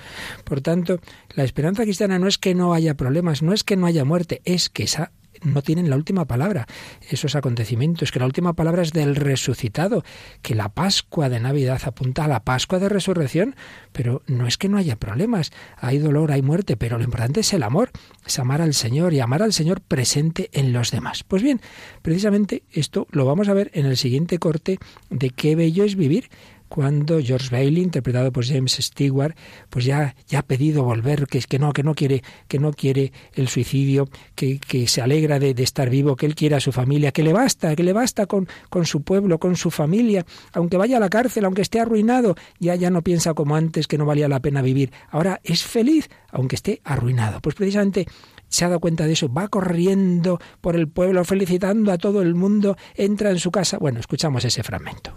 Por tanto, la esperanza cristiana no es que no haya problemas, no es que no haya muerte, es que esa no tienen la última palabra, esos acontecimientos, que la última palabra es del resucitado, que la Pascua de Navidad apunta a la Pascua de Resurrección, pero no es que no haya problemas, hay dolor, hay muerte, pero lo importante es el amor, es amar al Señor y amar al Señor presente en los demás. Pues bien, precisamente esto lo vamos a ver en el siguiente corte de qué bello es vivir cuando George Bailey, interpretado por James Stewart, pues ya, ya ha pedido volver, que, que no, que no quiere, que no quiere el suicidio, que, que se alegra de, de, estar vivo, que él quiere a su familia, que le basta, que le basta con, con su pueblo, con su familia, aunque vaya a la cárcel, aunque esté arruinado, ya, ya no piensa como antes que no valía la pena vivir. Ahora es feliz, aunque esté arruinado. Pues precisamente se ha dado cuenta de eso, va corriendo por el pueblo felicitando a todo el mundo, entra en su casa. Bueno, escuchamos ese fragmento.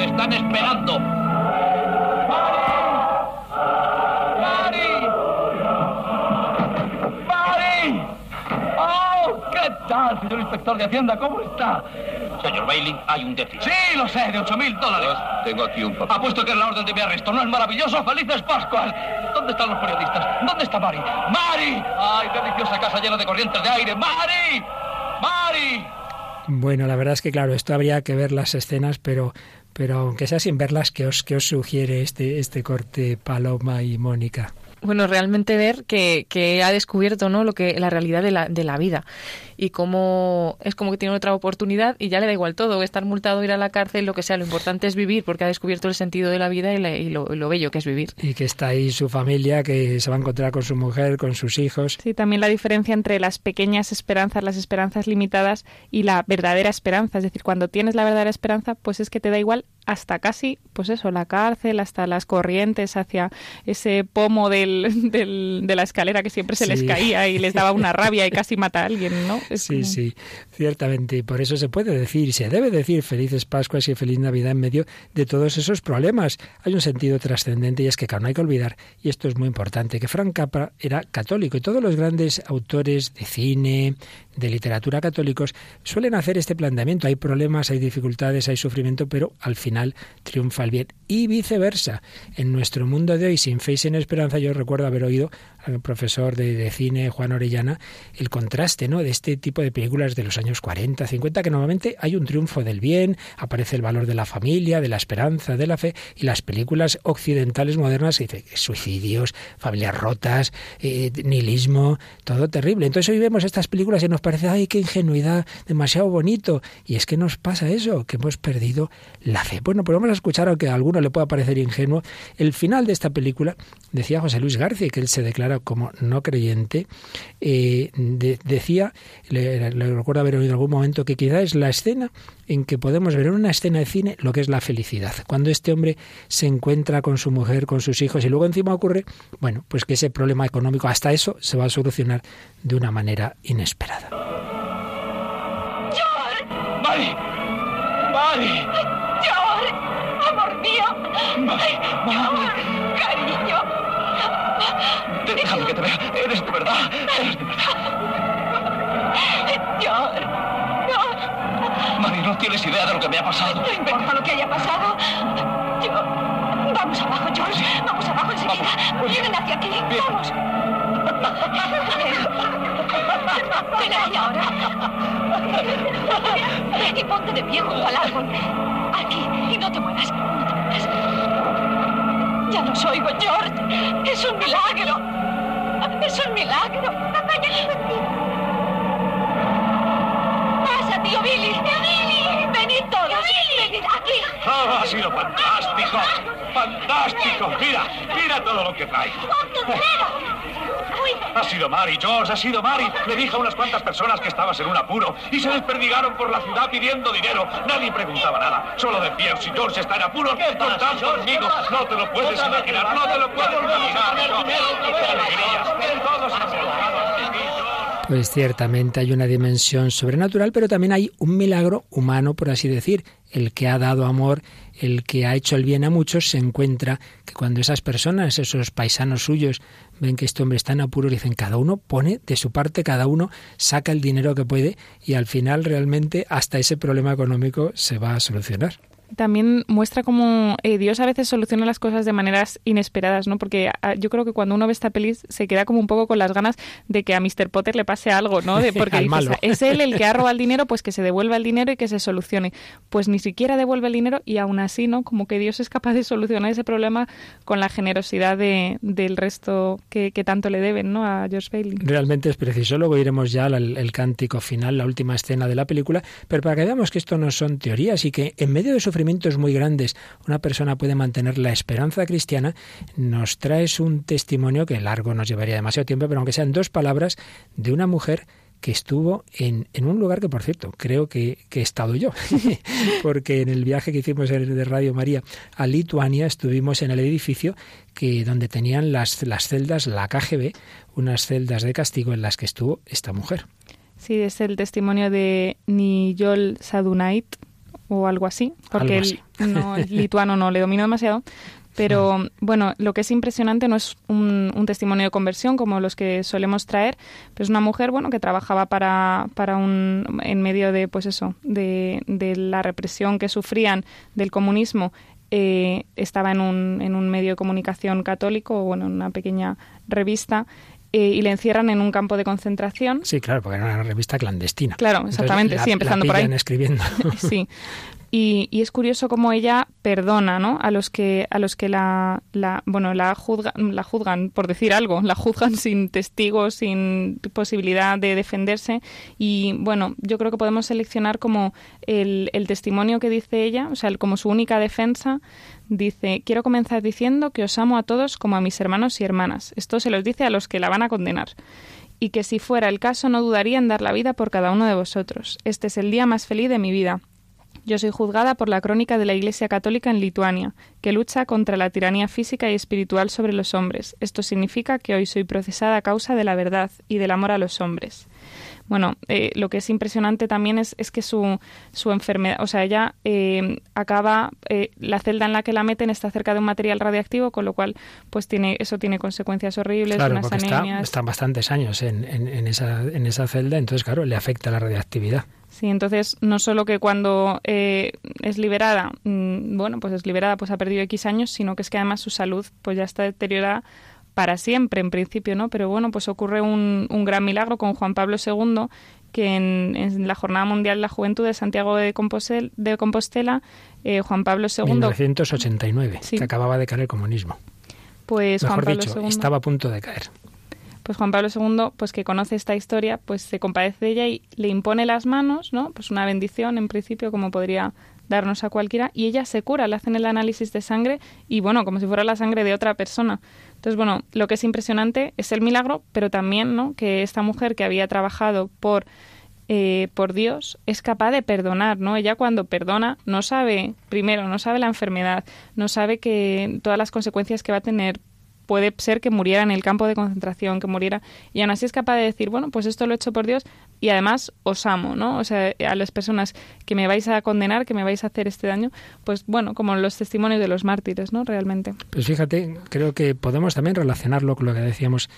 Te están esperando. ¡Mari! ¡Mari! ¡Oh! ¿Qué tal, señor inspector de Hacienda? ¿Cómo está? Señor Bailey, hay un déficit. Sí, lo sé, de ocho mil dólares. Tengo aquí un papel. Apuesto que es la orden de mi arresto. ¿No es maravilloso? ¡Felices Pascuas! ¿Dónde están los periodistas? ¿Dónde está Mari? ¡Mari! ¡Ay, deliciosa casa llena de corrientes de aire! ¡Mari! ¡Mari! Bueno, la verdad es que claro, esto habría que ver las escenas, pero pero aunque sea sin verlas, ¿qué os, qué os sugiere este, este corte Paloma y Mónica? Bueno, realmente ver que, que, ha descubierto ¿no? lo que la realidad de la, de la vida y cómo es como que tiene otra oportunidad y ya le da igual todo, estar multado, ir a la cárcel, lo que sea, lo importante es vivir porque ha descubierto el sentido de la vida y, la, y lo, lo, bello que es vivir. Y que está ahí su familia, que se va a encontrar con su mujer, con sus hijos. Sí, también la diferencia entre las pequeñas esperanzas, las esperanzas limitadas y la verdadera esperanza, es decir, cuando tienes la verdadera esperanza, pues es que te da igual hasta casi, pues eso, la cárcel, hasta las corrientes hacia ese pomo del, *laughs* del, de la escalera que siempre se sí. les caía y les daba una rabia y casi mata a alguien, ¿no? Es Sí, como- sí, ciertamente. Y por eso se puede decir, y se debe decir felices Pascuas y feliz Navidad en medio de todos esos problemas. Hay un sentido trascendente y es que, claro, no hay que olvidar, y esto es muy importante, que Frank Capra era católico y todos los grandes autores de cine, de literatura católicos, suelen hacer este planteamiento. Hay problemas, hay dificultades, hay sufrimiento, pero al final triunfa el bien. Y viceversa. En nuestro mundo de hoy, sin fe y sin esperanza, yo recuerdo haber oído al profesor de, de cine, Juan Orellana, el contraste ¿no? de este tipo de películas de los años 40, 50, que normalmente hay un triunfo del bien, aparece el valor de la familia, de la esperanza, de la fe, y las películas occidentales modernas, suicidios, familias rotas, eh, nihilismo, todo terrible. Entonces hoy vemos estas películas y nos ay, qué ingenuidad, demasiado bonito. Y es que nos pasa eso, que hemos perdido la fe. Bueno, pues vamos a escuchar, aunque a alguno le pueda parecer ingenuo, el final de esta película, decía José Luis García, que él se declara como no creyente, eh, de- decía, le, le recuerdo haber oído en algún momento, que quizá es la escena en que podemos ver en una escena de cine lo que es la felicidad. Cuando este hombre se encuentra con su mujer, con sus hijos, y luego encima ocurre, bueno, pues que ese problema económico, hasta eso, se va a solucionar de una manera inesperada. ¡Mari! ¡Mari! George, amor mío. ¡Mari! ¡Mari! Cariño. Déjame que te vea. Eres de verdad. Eres de verdad. George. George, Mari, no tienes idea de lo que me ha pasado. no importa lo que haya pasado. Yo... Vamos abajo, George. Vamos abajo enseguida. Vamos. Vienen hacia aquí. Bien. Vamos. *laughs* Ven ahí ahora. Ven y ponte de pie junto al árbol. Aquí. Y no te muevas. No te muevas. Ya los oigo, George. Es un milagro. Es un milagro. Papá, ya Aquí. Ah, ha sido fantástico. Fantástico. Mira, mira todo lo que traigo. Ha sido Mari, George, ha sido Mari. Le dije a unas cuantas personas que estabas en un apuro y se desperdigaron por la ciudad pidiendo dinero. Nadie preguntaba nada. Solo decían si George está en apuro, contad conmigo. No te lo puedes imaginar, no te lo puedes imaginar. Todos han volcado en mí, George. Pues ciertamente hay una dimensión sobrenatural, pero también hay un milagro humano, por así decir. El que ha dado amor, el que ha hecho el bien a muchos, se encuentra que cuando esas personas, esos paisanos suyos, ven que este hombre está en apuros, dicen, cada uno pone de su parte, cada uno saca el dinero que puede y al final realmente hasta ese problema económico se va a solucionar. También muestra cómo eh, Dios a veces soluciona las cosas de maneras inesperadas, ¿no? Porque ah, yo creo que cuando uno ve esta peli se queda como un poco con las ganas de que a Mr. Potter le pase algo, ¿no? De, *laughs* porque dices, malo. es él el que ha robado el *laughs* dinero, pues que se devuelva el dinero y que se solucione. Pues ni siquiera devuelve el dinero y aún así, ¿no? Como que Dios es capaz de solucionar ese problema con la generosidad de, del resto que, que tanto le deben, ¿no? A George Bailey. Realmente es preciso. Luego iremos ya al el cántico final, la última escena de la película, pero para que veamos que esto no son teorías y que en medio de sufrimientos muy grandes. Una persona puede mantener la esperanza cristiana, nos traes un testimonio que largo nos llevaría demasiado tiempo, pero aunque sean dos palabras de una mujer que estuvo en, en un lugar que, por cierto, creo que, que he estado yo, *laughs* porque en el viaje que hicimos de Radio María a Lituania estuvimos en el edificio que donde tenían las, las celdas, la KGB, unas celdas de castigo en las que estuvo esta mujer. Sí, es el testimonio de Nijol Sadunait o algo así, porque Algo el, *laughs* no, el lituano no le domino demasiado. Pero bueno, lo que es impresionante no es un, un testimonio de conversión como los que solemos traer, pero es una mujer bueno que trabajaba para, para un en medio de pues eso de, de la represión que sufrían del comunismo eh, estaba en un, en un medio de comunicación católico, o bueno, en una pequeña revista, eh, y le encierran en un campo de concentración. Sí, claro, porque era una revista clandestina. Claro, Entonces, exactamente, la- sí, empezando la por ahí. escribiendo. *laughs* Sí. Y, y es curioso cómo ella perdona, ¿no? A los que a los que la, la bueno la juzgan, la juzgan por decir algo, la juzgan *laughs* sin testigos, sin posibilidad de defenderse. Y bueno, yo creo que podemos seleccionar como el, el testimonio que dice ella, o sea, el- como su única defensa. Dice, quiero comenzar diciendo que os amo a todos como a mis hermanos y hermanas. Esto se los dice a los que la van a condenar y que si fuera el caso no dudaría en dar la vida por cada uno de vosotros. Este es el día más feliz de mi vida. Yo soy juzgada por la crónica de la Iglesia Católica en Lituania, que lucha contra la tiranía física y espiritual sobre los hombres. Esto significa que hoy soy procesada a causa de la verdad y del amor a los hombres. Bueno, eh, lo que es impresionante también es, es que su, su, enfermedad, o sea, ella eh, acaba, eh, la celda en la que la meten está cerca de un material radiactivo, con lo cual, pues tiene eso tiene consecuencias horribles, Claro, unas porque está, anemias. están bastantes años en, en- en esa, en esa celda, entonces, claro, le afecta la radiactividad. Sí, entonces no solo que cuando eh, es liberada, mm, bueno, pues es liberada, pues ha perdido X años, sino que es que además su salud pues ya está deteriorada para siempre en principio, ¿no? Pero bueno, pues ocurre un, un gran milagro con Juan Pablo II, que en, en la Jornada Mundial de la Juventud de Santiago de, Compostela, eh, Juan Pablo II, 1989, Sí. que acababa de caer el comunismo. pues Juan Mejor Pablo dicho, II, estaba a punto de caer. pues Juan Pablo II, pues que conoce esta historia, pues se compadece de ella y le impone las manos, ¿no? Pues una bendición en principio, como podría darnos a cualquiera, y ella se cura, le hacen el análisis de sangre y bueno, como si fuera la sangre de otra persona. Entonces, bueno, lo que es impresionante es el milagro, pero también, ¿no? Que esta mujer que había trabajado por eh, por Dios es capaz de perdonar, ¿no? Ella cuando perdona no sabe, primero, no sabe la enfermedad, no sabe que todas las consecuencias que va a tener puede ser que muriera en el campo de concentración, que muriera, y aún así es capaz de decir, bueno, pues esto lo he hecho por Dios y además os amo, ¿no? O sea, a las personas que me vais a condenar, que me vais a hacer este daño, pues bueno, como los testimonios de los mártires, ¿no? Realmente. Pues fíjate, creo que podemos también relacionarlo con lo que decíamos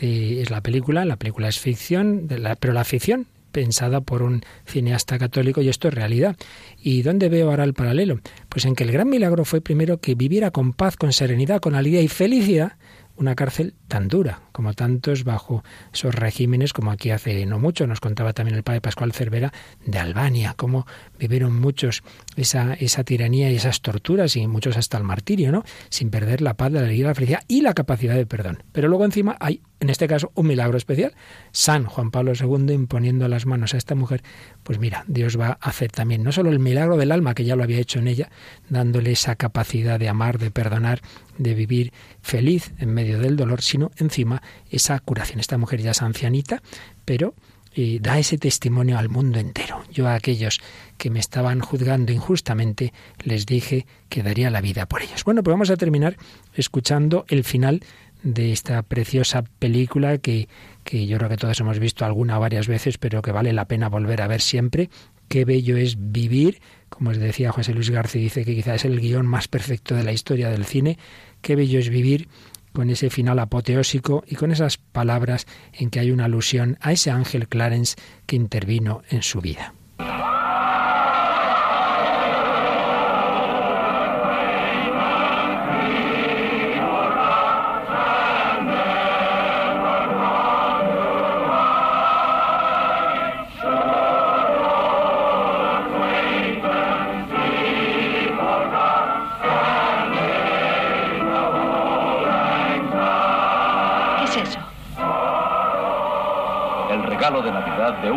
de la película. La película es ficción, de la- pero la ficción pensada por un cineasta católico y esto es realidad. ¿Y dónde veo ahora el paralelo? Pues en que el gran milagro fue primero que viviera con paz, con serenidad, con alegría y felicidad una cárcel tan dura como tantos bajo esos regímenes como aquí hace no mucho nos contaba también el padre Pascual Cervera de Albania cómo vivieron muchos esa, esa tiranía y esas torturas y muchos hasta el martirio no sin perder la paz la alegría la felicidad y la capacidad de perdón. Pero luego encima hay en este caso un milagro especial. San Juan Pablo II imponiendo las manos a esta mujer pues mira Dios va a hacer también no solo el milagro del alma que ya lo había hecho en ella dándole esa capacidad de amar de perdonar de vivir feliz en medio del dolor, sino encima esa curación. Esta mujer ya es ancianita, pero eh, da ese testimonio al mundo entero. Yo a aquellos que me estaban juzgando injustamente les dije que daría la vida por ellos. Bueno, pues vamos a terminar escuchando el final de esta preciosa película que, que yo creo que todos hemos visto alguna o varias veces, pero que vale la pena volver a ver siempre. Qué bello es vivir, como os decía José Luis García, dice que quizás es el guion más perfecto de la historia del cine. Qué bello es vivir con ese final apoteósico y con esas palabras en que hay una alusión a ese ángel Clarence que intervino en su vida.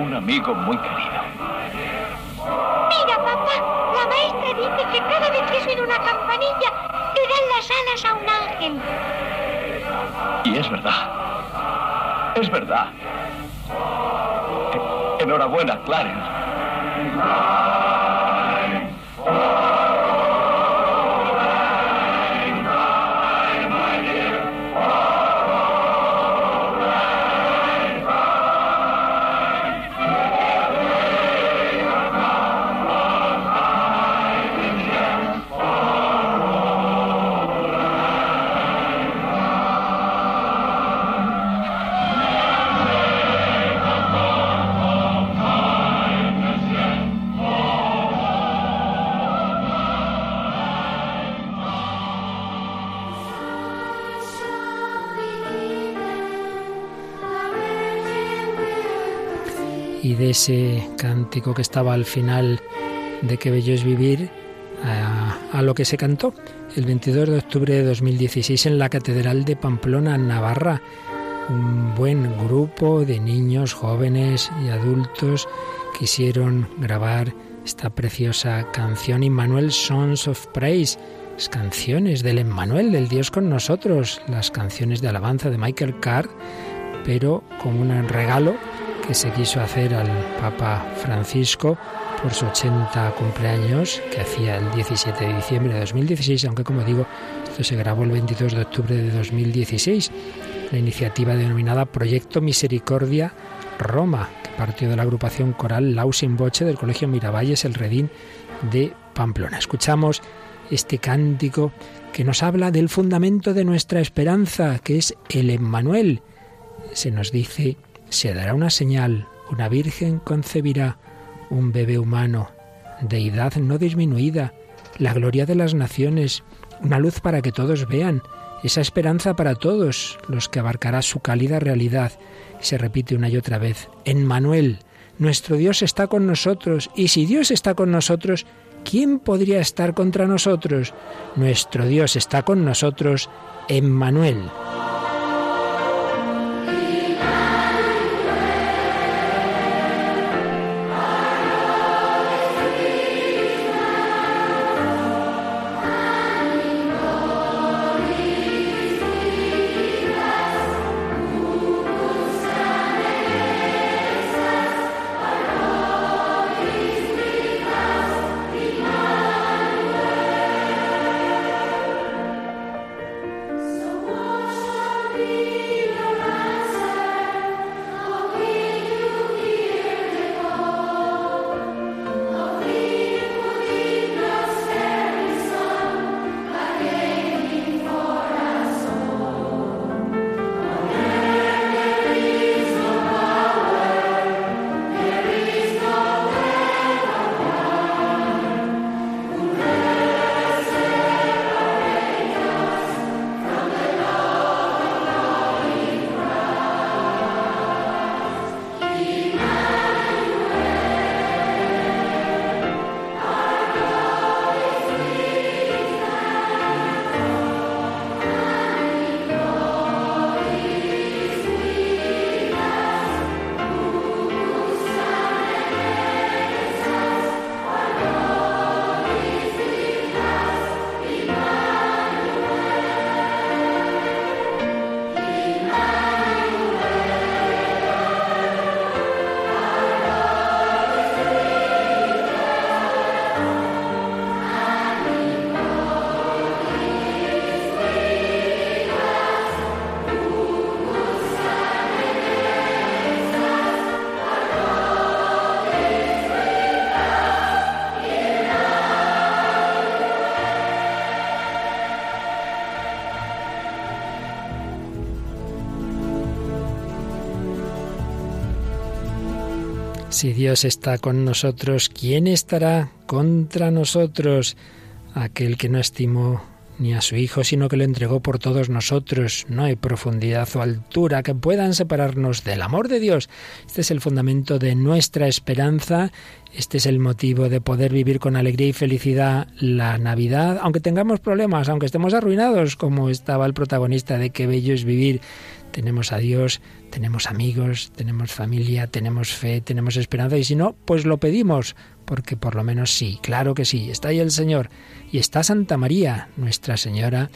Un amigo muy querido. Mira, papá, la maestra dice que cada vez que suena una campanilla, le dan las alas a un ángel. Y es verdad. Es verdad. Enhorabuena, Clarence. De ese cántico que estaba al final de Qué bello es vivir a, lo que se cantó el 22 de octubre de 2016 en la Catedral de Pamplona, Navarra. Un buen grupo de niños, jóvenes y adultos quisieron grabar esta preciosa canción Immanuel Sons of Praise, las canciones del Emmanuel, del Dios con nosotros, las canciones de alabanza de Michael Card, pero con un regalo que se quiso hacer al Papa Francisco por su 80 cumpleaños que hacía el 17 de diciembre de 2016, aunque como digo, esto se grabó el 22 de octubre de 2016, la iniciativa denominada Proyecto Misericordia Roma, que partió de la agrupación coral Lausin Boche del Colegio Miravalles El Redín de Pamplona. Escuchamos este cántico que nos habla del fundamento de nuestra esperanza, que es el Emmanuel. Se nos dice, se dará una señal, una virgen concebirá un bebé humano, deidad no disminuida, la gloria de las naciones, una luz para que todos vean, esa esperanza para todos, los que abarcará su cálida realidad. Y se repite una y otra vez, en Manuel, nuestro Dios está con nosotros, y si Dios está con nosotros, ¿quién podría estar contra nosotros? Nuestro Dios está con nosotros, en Manuel. Si Dios está con nosotros, ¿quién estará contra nosotros? Aquel que no estimó ni a su Hijo, sino que lo entregó por todos nosotros. No hay profundidad o altura que puedan separarnos del amor de Dios. Este es el fundamento de nuestra esperanza. Este es el motivo de poder vivir con alegría y felicidad la Navidad, aunque tengamos problemas, aunque estemos arruinados, como estaba el protagonista de Qué bello es vivir tenemos a Dios, tenemos amigos, tenemos familia, tenemos fe, tenemos esperanza y si no, pues lo pedimos, porque por lo menos sí, claro que sí, está ahí el Señor y está Santa María, Nuestra Señora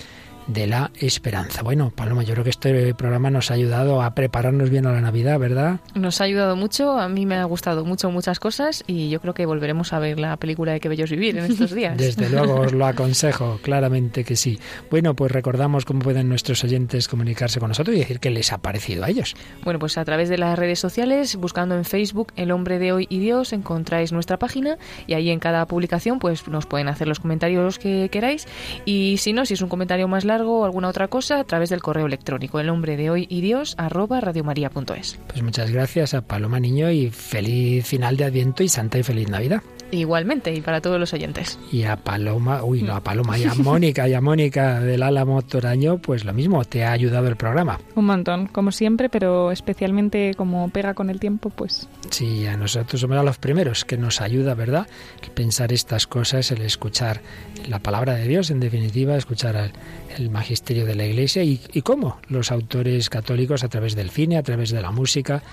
de la esperanza. Bueno, Paloma, yo creo que este programa nos ha ayudado a prepararnos bien a la Navidad, ¿verdad? Nos ha ayudado mucho, a mí me ha gustado mucho muchas cosas y yo creo que volveremos a ver la película de Qué Bellos Vivir en estos días. *laughs* Desde luego os lo aconsejo, *laughs* claramente que sí. Bueno, pues recordamos cómo pueden nuestros oyentes comunicarse con nosotros y decir qué les ha parecido a ellos. Bueno, pues a través de las redes sociales, buscando en Facebook El Hombre de Hoy y Dios, encontráis nuestra página y ahí en cada publicación pues nos pueden hacer los comentarios que queráis y si no, si es un comentario más largo, largo o alguna otra cosa a través del correo electrónico, el nombre de hoy y Dios arroba radiomaria.es. Pues muchas gracias a Paloma Niño y feliz final de Adviento y Santa y feliz Navidad. Igualmente, y para todos los oyentes. Y a Paloma, uy, no, a Paloma, y a Mónica, y a Mónica del Álamo Toraño, pues lo mismo, te ha ayudado el programa. Un montón, como siempre, pero especialmente como pega con el tiempo, pues. Sí, a nosotros somos los primeros que nos ayuda, ¿verdad? El pensar estas cosas, el escuchar la palabra de Dios, en definitiva, escuchar el magisterio de la Iglesia y, y cómo los autores católicos a través del cine, a través de la música,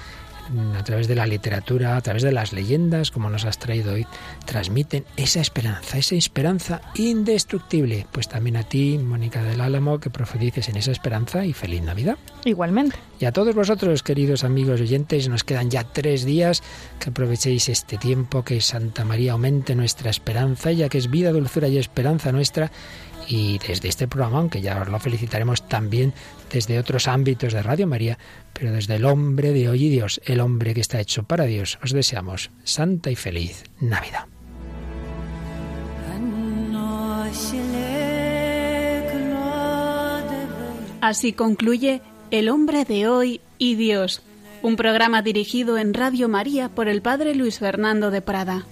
a través de la literatura, a través de las leyendas, como nos has traído hoy, transmiten esa esperanza, esa esperanza indestructible. Pues también a ti, Mónica del Álamo, que profetices en esa esperanza y feliz Navidad. Igualmente. Y a todos vosotros, queridos amigos oyentes, nos quedan ya tres días, que aprovechéis este tiempo, que Santa María aumente nuestra esperanza, ya que es vida, dulzura y esperanza nuestra y desde este programa, aunque ya os lo felicitaremos también desde otros ámbitos de Radio María, pero desde el hombre de hoy y Dios, el hombre que está hecho para Dios, os deseamos santa y feliz Navidad. Así concluye El hombre de hoy y Dios, un programa dirigido en Radio María por el Padre Luis Fernando de Prada.